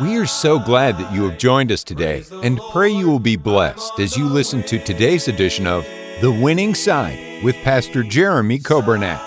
We are so glad that you have joined us today and pray you will be blessed as you listen to today's edition of The Winning Side with Pastor Jeremy Coburnett.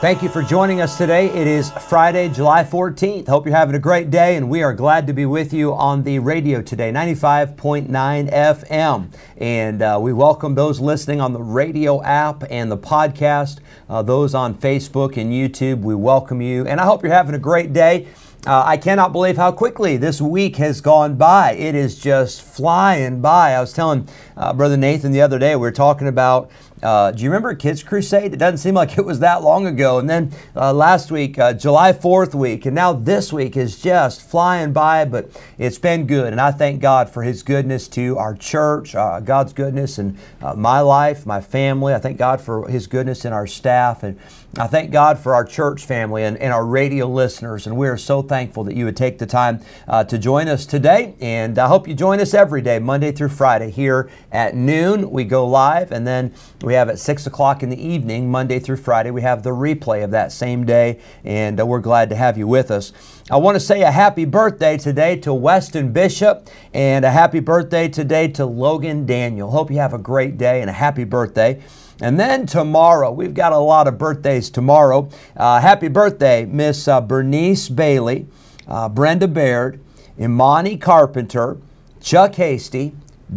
Thank you for joining us today. It is Friday, July 14th. Hope you're having a great day, and we are glad to be with you on the radio today, 95.9 FM. And uh, we welcome those listening on the radio app and the podcast, uh, those on Facebook and YouTube. We welcome you, and I hope you're having a great day. Uh, I cannot believe how quickly this week has gone by. It is just flying by. I was telling uh, Brother Nathan the other day, we were talking about uh, do you remember Kids Crusade? It doesn't seem like it was that long ago. And then uh, last week, uh, July 4th week, and now this week is just flying by, but it's been good. And I thank God for His goodness to our church, uh, God's goodness in my life, my family. I thank God for His goodness in our staff. And I thank God for our church family and, and our radio listeners. And we are so thankful that you would take the time uh, to join us today. And I hope you join us every day, Monday through Friday, here at noon. We go live, and then we have at 6 o'clock in the evening, Monday through Friday, we have the replay of that same day, and uh, we're glad to have you with us. I want to say a happy birthday today to Weston Bishop and a happy birthday today to Logan Daniel. Hope you have a great day and a happy birthday. And then tomorrow, we've got a lot of birthdays tomorrow. Uh, happy birthday, Miss uh, Bernice Bailey, uh, Brenda Baird, Imani Carpenter, Chuck Hasty,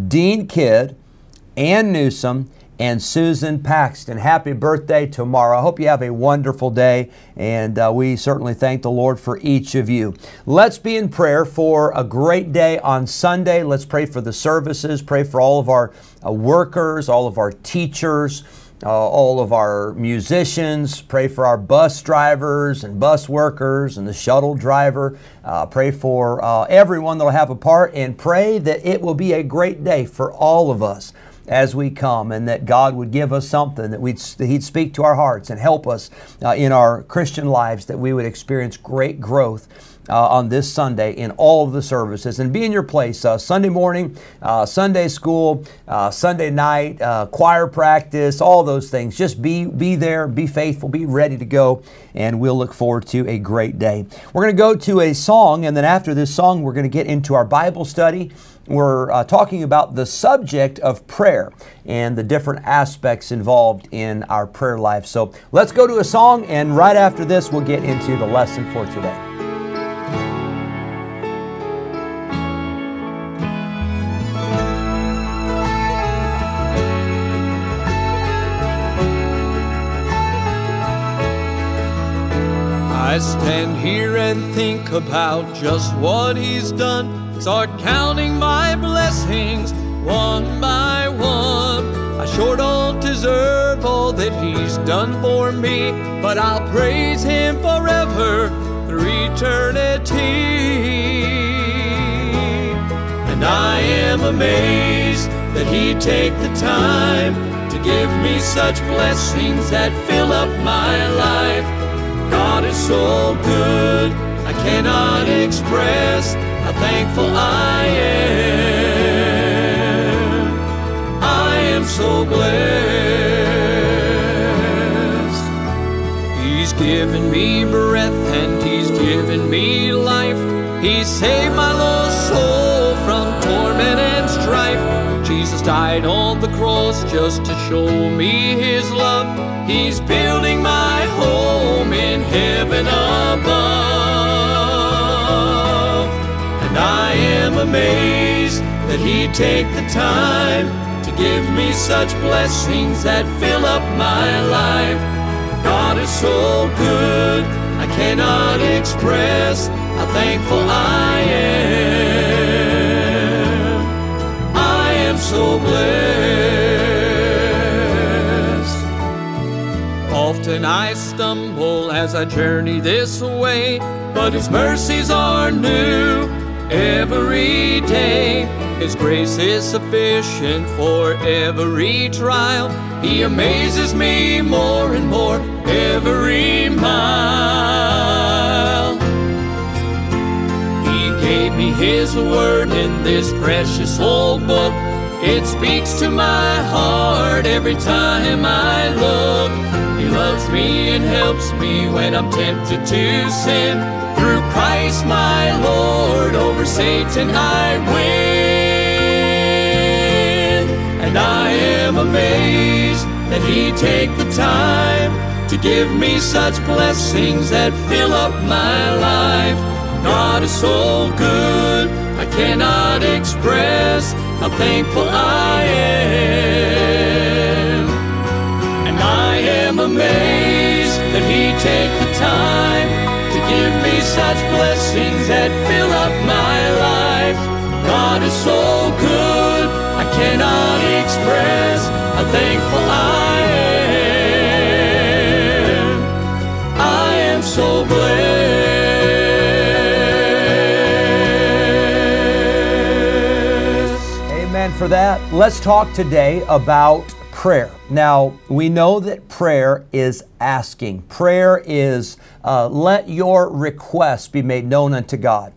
Dean Kidd, Ann Newsom, and Susan Paxton. Happy birthday tomorrow. I hope you have a wonderful day, and uh, we certainly thank the Lord for each of you. Let's be in prayer for a great day on Sunday. Let's pray for the services, pray for all of our uh, workers, all of our teachers. Uh, all of our musicians, pray for our bus drivers and bus workers and the shuttle driver. Uh, pray for uh, everyone that will have a part and pray that it will be a great day for all of us as we come, and that God would give us something that, we'd, that He'd speak to our hearts and help us uh, in our Christian lives, that we would experience great growth. Uh, on this Sunday in all of the services and be in your place uh, Sunday morning, uh, Sunday school, uh, Sunday night, uh, choir practice, all those things. Just be be there, be faithful, be ready to go, and we'll look forward to a great day. We're going to go to a song, and then after this song, we're going to get into our Bible study we're uh, talking about the subject of prayer and the different aspects involved in our prayer life. So let's go to a song, and right after this, we'll get into the lesson for today. I stand here and think about just what he's done Start counting my blessings one by one. I sure don't deserve all that He's done for me, but I'll praise Him forever through eternity. And I am amazed that He'd take the time to give me such blessings that fill up my life. God is so good, I cannot express how thankful I am. I am so blessed. He's given me breath and He's given me life. He saved my lost soul from torment and strife. Jesus died on the cross just to show me His love. He's building my home in heaven above. I am amazed that He'd take the time to give me such blessings that fill up my life. God is so good, I cannot express how thankful I am. I am so blessed. Often I stumble as I journey this way, but His mercies are new every day. His grace is sufficient for every trial. He amazes me more and more every mile. He gave me His word in this precious old book. It speaks to my heart every time I look. He loves me and helps me when I'm tempted to sin. Christ my Lord, over Satan I win. And I am amazed that He take the time to give me such blessings that fill up my life. God is so good, I cannot express how thankful I am. And I am amazed that He take the time such blessings that fill up my life. God is so good, I cannot express how thankful I am. I am so blessed. Amen for that. Let's talk today about prayer. Now, we know that prayer is asking. Prayer is uh, let your requests be made known unto God.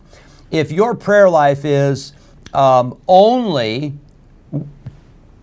If your prayer life is um, only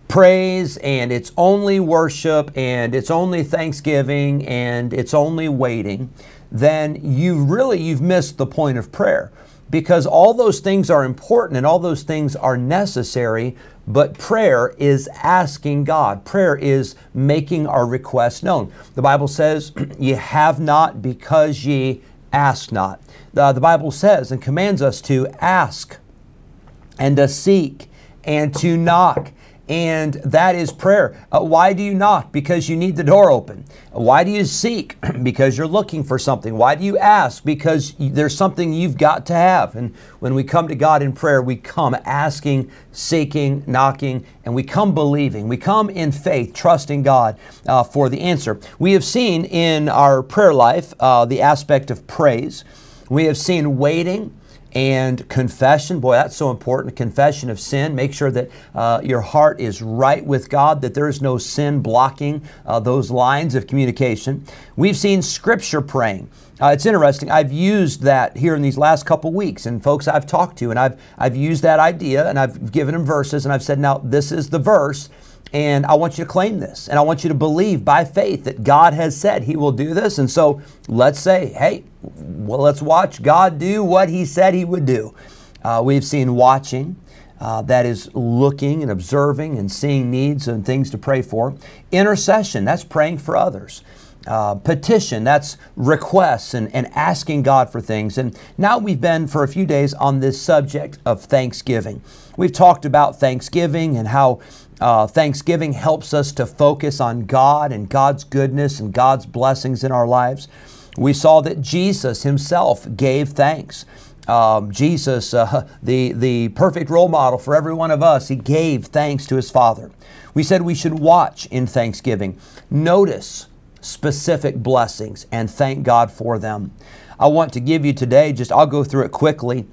praise and it's only worship and it's only thanksgiving and it's only waiting, then you really you've missed the point of prayer because all those things are important and all those things are necessary, but prayer is asking God. Prayer is making our requests known. The Bible says, Ye have not because ye ask not. The, the Bible says and commands us to ask and to seek and to knock. And that is prayer. Uh, why do you knock? Because you need the door open. Why do you seek? because you're looking for something. Why do you ask? Because there's something you've got to have. And when we come to God in prayer, we come asking, seeking, knocking, and we come believing. We come in faith, trusting God uh, for the answer. We have seen in our prayer life uh, the aspect of praise. We have seen waiting and confession. Boy, that's so important. Confession of sin. Make sure that uh, your heart is right with God, that there is no sin blocking uh, those lines of communication. We've seen scripture praying. Uh, it's interesting. I've used that here in these last couple weeks, and folks I've talked to, and I've I've used that idea, and I've given them verses, and I've said, now this is the verse. And I want you to claim this. And I want you to believe by faith that God has said He will do this. And so let's say, hey, well, let's watch God do what He said He would do. Uh, we've seen watching. Uh, that is looking and observing and seeing needs and things to pray for. Intercession, that's praying for others. Uh, petition, that's requests and, and asking God for things. And now we've been for a few days on this subject of thanksgiving. We've talked about thanksgiving and how uh, Thanksgiving helps us to focus on God and God's goodness and God's blessings in our lives. We saw that Jesus himself gave thanks. Um, Jesus, uh, the, the perfect role model for every one of us, he gave thanks to his Father. We said we should watch in thanksgiving, notice specific blessings, and thank God for them. I want to give you today, just I'll go through it quickly.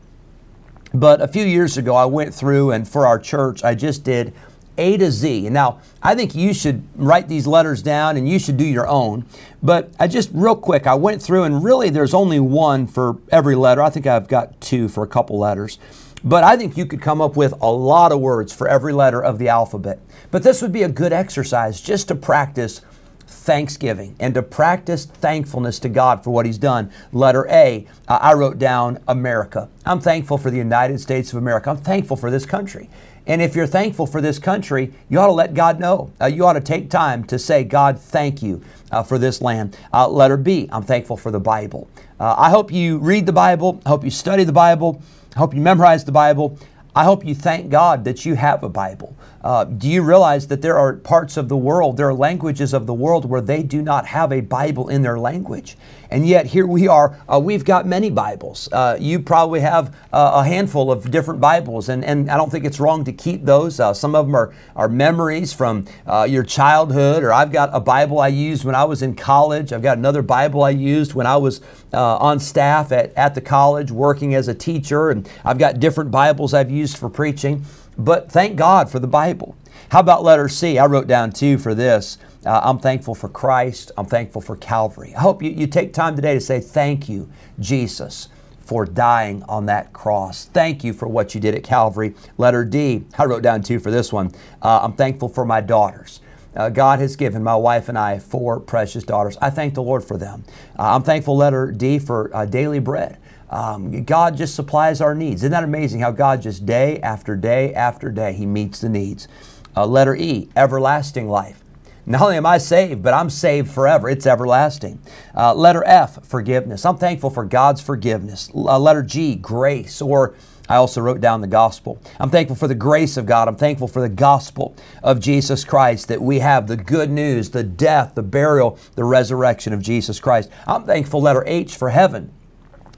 But a few years ago, I went through and for our church, I just did a to Z. And now, I think you should write these letters down and you should do your own. But I just, real quick, I went through and really there's only one for every letter. I think I've got two for a couple letters. But I think you could come up with a lot of words for every letter of the alphabet. But this would be a good exercise just to practice thanksgiving and to practice thankfulness to God for what He's done. Letter A, uh, I wrote down America. I'm thankful for the United States of America. I'm thankful for this country. And if you're thankful for this country, you ought to let God know. Uh, you ought to take time to say, God, thank you uh, for this land. Uh, letter B, I'm thankful for the Bible. Uh, I hope you read the Bible. I hope you study the Bible. I hope you memorize the Bible. I hope you thank God that you have a Bible. Uh, do you realize that there are parts of the world, there are languages of the world where they do not have a Bible in their language? And yet here we are, uh, we've got many Bibles. Uh, you probably have uh, a handful of different Bibles, and, and I don't think it's wrong to keep those. Uh, some of them are, are memories from uh, your childhood, or I've got a Bible I used when I was in college. I've got another Bible I used when I was on staff at, at the college working as a teacher, and I've got different Bibles I've used for preaching. But thank God for the Bible. How about letter C? I wrote down two for this. Uh, I'm thankful for Christ. I'm thankful for Calvary. I hope you, you take time today to say, Thank you, Jesus, for dying on that cross. Thank you for what you did at Calvary. Letter D, I wrote down two for this one. Uh, I'm thankful for my daughters. Uh, God has given my wife and I four precious daughters. I thank the Lord for them. Uh, I'm thankful, letter D, for uh, daily bread. Um, God just supplies our needs. Isn't that amazing how God just day after day after day, He meets the needs? Uh, letter E, everlasting life. Not only am I saved, but I'm saved forever. It's everlasting. Uh, letter F, forgiveness. I'm thankful for God's forgiveness. Uh, letter G, grace, or I also wrote down the gospel. I'm thankful for the grace of God. I'm thankful for the gospel of Jesus Christ that we have the good news, the death, the burial, the resurrection of Jesus Christ. I'm thankful, letter H, for heaven.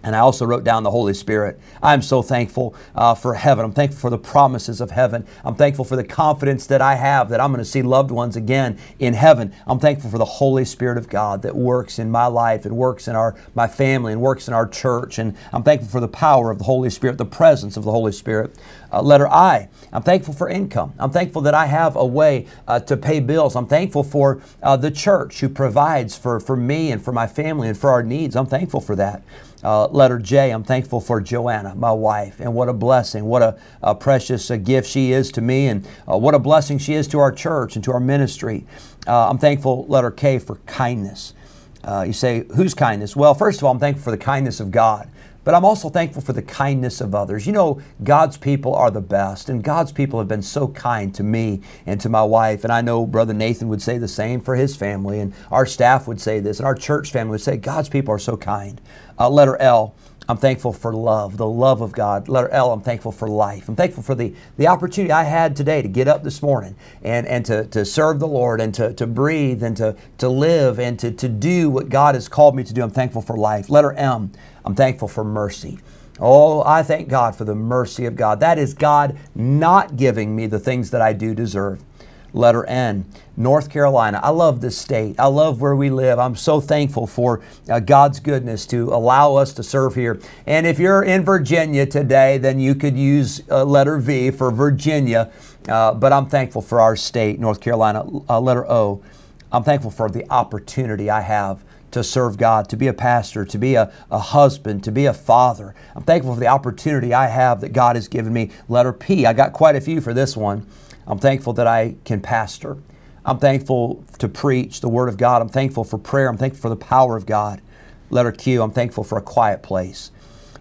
And I also wrote down the Holy Spirit. I'm so thankful uh, for heaven. I'm thankful for the promises of heaven. I'm thankful for the confidence that I have that I'm going to see loved ones again in heaven. I'm thankful for the Holy Spirit of God that works in my life and works in our my family and works in our church. And I'm thankful for the power of the Holy Spirit, the presence of the Holy Spirit. Uh, letter I, I'm thankful for income. I'm thankful that I have a way uh, to pay bills. I'm thankful for uh, the church who provides for, for me and for my family and for our needs. I'm thankful for that. Uh, letter J, I'm thankful for Joanna, my wife, and what a blessing, what a, a precious uh, gift she is to me, and uh, what a blessing she is to our church and to our ministry. Uh, I'm thankful, letter K, for kindness. Uh, you say, whose kindness? Well, first of all, I'm thankful for the kindness of God. But I'm also thankful for the kindness of others. You know, God's people are the best, and God's people have been so kind to me and to my wife. And I know Brother Nathan would say the same for his family, and our staff would say this, and our church family would say, God's people are so kind. Uh, letter L, I'm thankful for love, the love of God. Letter L, I'm thankful for life. I'm thankful for the, the opportunity I had today to get up this morning and, and to, to serve the Lord and to, to breathe and to, to live and to, to do what God has called me to do. I'm thankful for life. Letter M, I'm thankful for mercy. Oh, I thank God for the mercy of God. That is God not giving me the things that I do deserve letter N. North Carolina. I love this state. I love where we live. I'm so thankful for uh, God's goodness to allow us to serve here. And if you're in Virginia today, then you could use uh, letter V for Virginia. Uh, but I'm thankful for our state, North Carolina. Uh, letter O. I'm thankful for the opportunity I have to serve God, to be a pastor, to be a, a husband, to be a father. I'm thankful for the opportunity I have that God has given me. Letter P. I got quite a few for this one. I'm thankful that I can pastor. I'm thankful to preach the Word of God. I'm thankful for prayer. I'm thankful for the power of God. Letter Q, I'm thankful for a quiet place.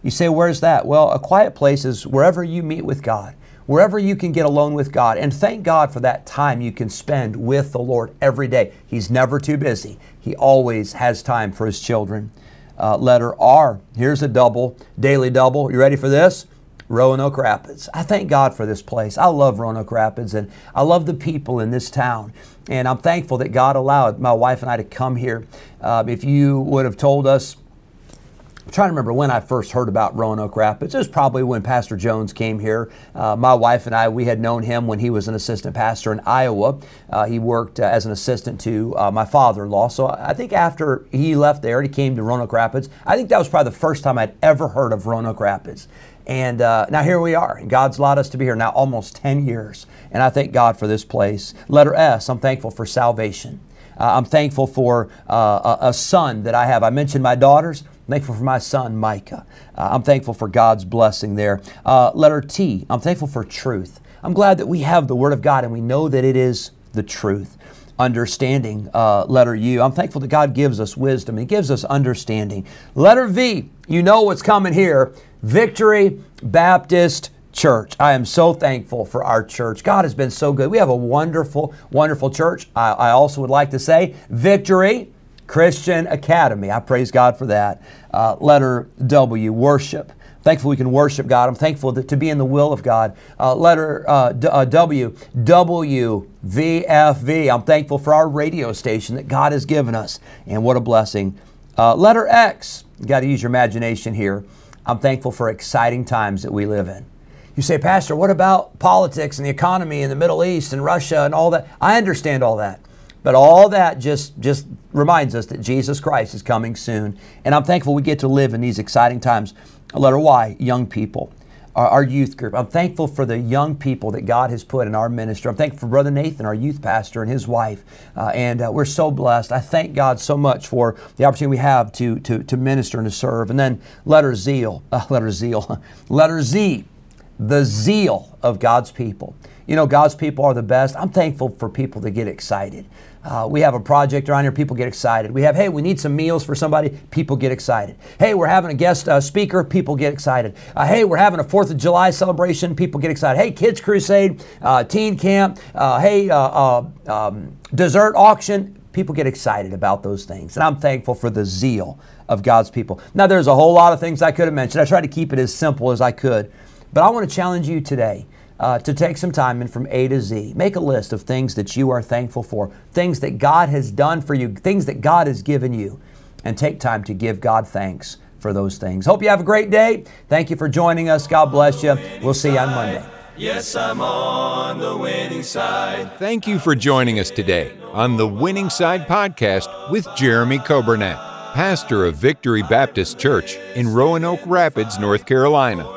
You say, where's that? Well, a quiet place is wherever you meet with God, wherever you can get alone with God. And thank God for that time you can spend with the Lord every day. He's never too busy, He always has time for His children. Uh, letter R, here's a double, daily double. You ready for this? Roanoke Rapids. I thank God for this place. I love Roanoke Rapids and I love the people in this town. And I'm thankful that God allowed my wife and I to come here. Uh, if you would have told us, I'm trying to remember when I first heard about Roanoke Rapids. It was probably when Pastor Jones came here. Uh, my wife and I, we had known him when he was an assistant pastor in Iowa. Uh, he worked uh, as an assistant to uh, my father in law. So I think after he left there he came to Roanoke Rapids, I think that was probably the first time I'd ever heard of Roanoke Rapids. And uh, now here we are. God's allowed us to be here now almost 10 years. And I thank God for this place. Letter S, I'm thankful for salvation. Uh, I'm thankful for uh, a, a, son that I have. I mentioned my daughters. Thankful for my son, Micah. Uh, I'm thankful for God's blessing there. Uh, letter T, I'm thankful for truth. I'm glad that we have the Word of God and we know that it is the truth understanding. Uh, letter U. I'm thankful that God gives us wisdom. He gives us understanding. Letter V. You know what's coming here. Victory Baptist Church. I am so thankful for our church. God has been so good. We have a wonderful, wonderful church. I, I also would like to say Victory Christian Academy. I praise God for that. Uh, letter W, worship thankful we can worship God. I'm thankful that, to be in the will of God. Uh, letter uh, d- uh, W, WVFV. I'm thankful for our radio station that God has given us, and what a blessing. Uh, letter X, you got to use your imagination here. I'm thankful for exciting times that we live in. You say, Pastor, what about politics and the economy and the Middle East and Russia and all that? I understand all that. But all that just, just reminds us that Jesus Christ is coming soon. And I'm thankful we get to live in these exciting times. Letter Y, young people, our, youth group. I'm thankful for the young people that God has put in our ministry. I'm thankful for Brother Nathan, our youth pastor, and his wife. Uh, and uh, we're so blessed. I thank God so much for the opportunity we have to, to, to minister and to serve. And then letter Zeal, uh, letter Zeal, letter Z, the zeal of God's people. You know, God's people are the best. I'm thankful for people that get excited. Uh, we have a project around here, people get excited. We have, hey, we need some meals for somebody, people get excited. Hey, we're having a guest uh, speaker, people get excited. Uh, hey, we're having a 4th of July celebration, people get excited. Hey, Kids Crusade, uh, Teen Camp, uh, hey, uh, um, dessert auction, people get excited about those things. And I'm thankful for the zeal of God's people. Now, there's a whole lot of things I could have mentioned. I tried to keep it as simple as I could. But I want to challenge you today uh, to take some time and from A to Z, make a list of things that you are thankful for, things that God has done for you, things that God has given you, and take time to give God thanks for those things. Hope you have a great day. Thank you for joining us. God bless you. We'll see you on Monday. Yes, I'm on the winning side. Thank you for joining us today on the Winning Side podcast with Jeremy Coburnett, pastor of Victory Baptist Church in Roanoke Rapids, North Carolina.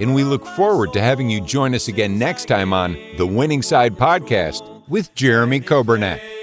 and we look forward to having you join us again next time on the Winning Side Podcast with Jeremy Coburnett.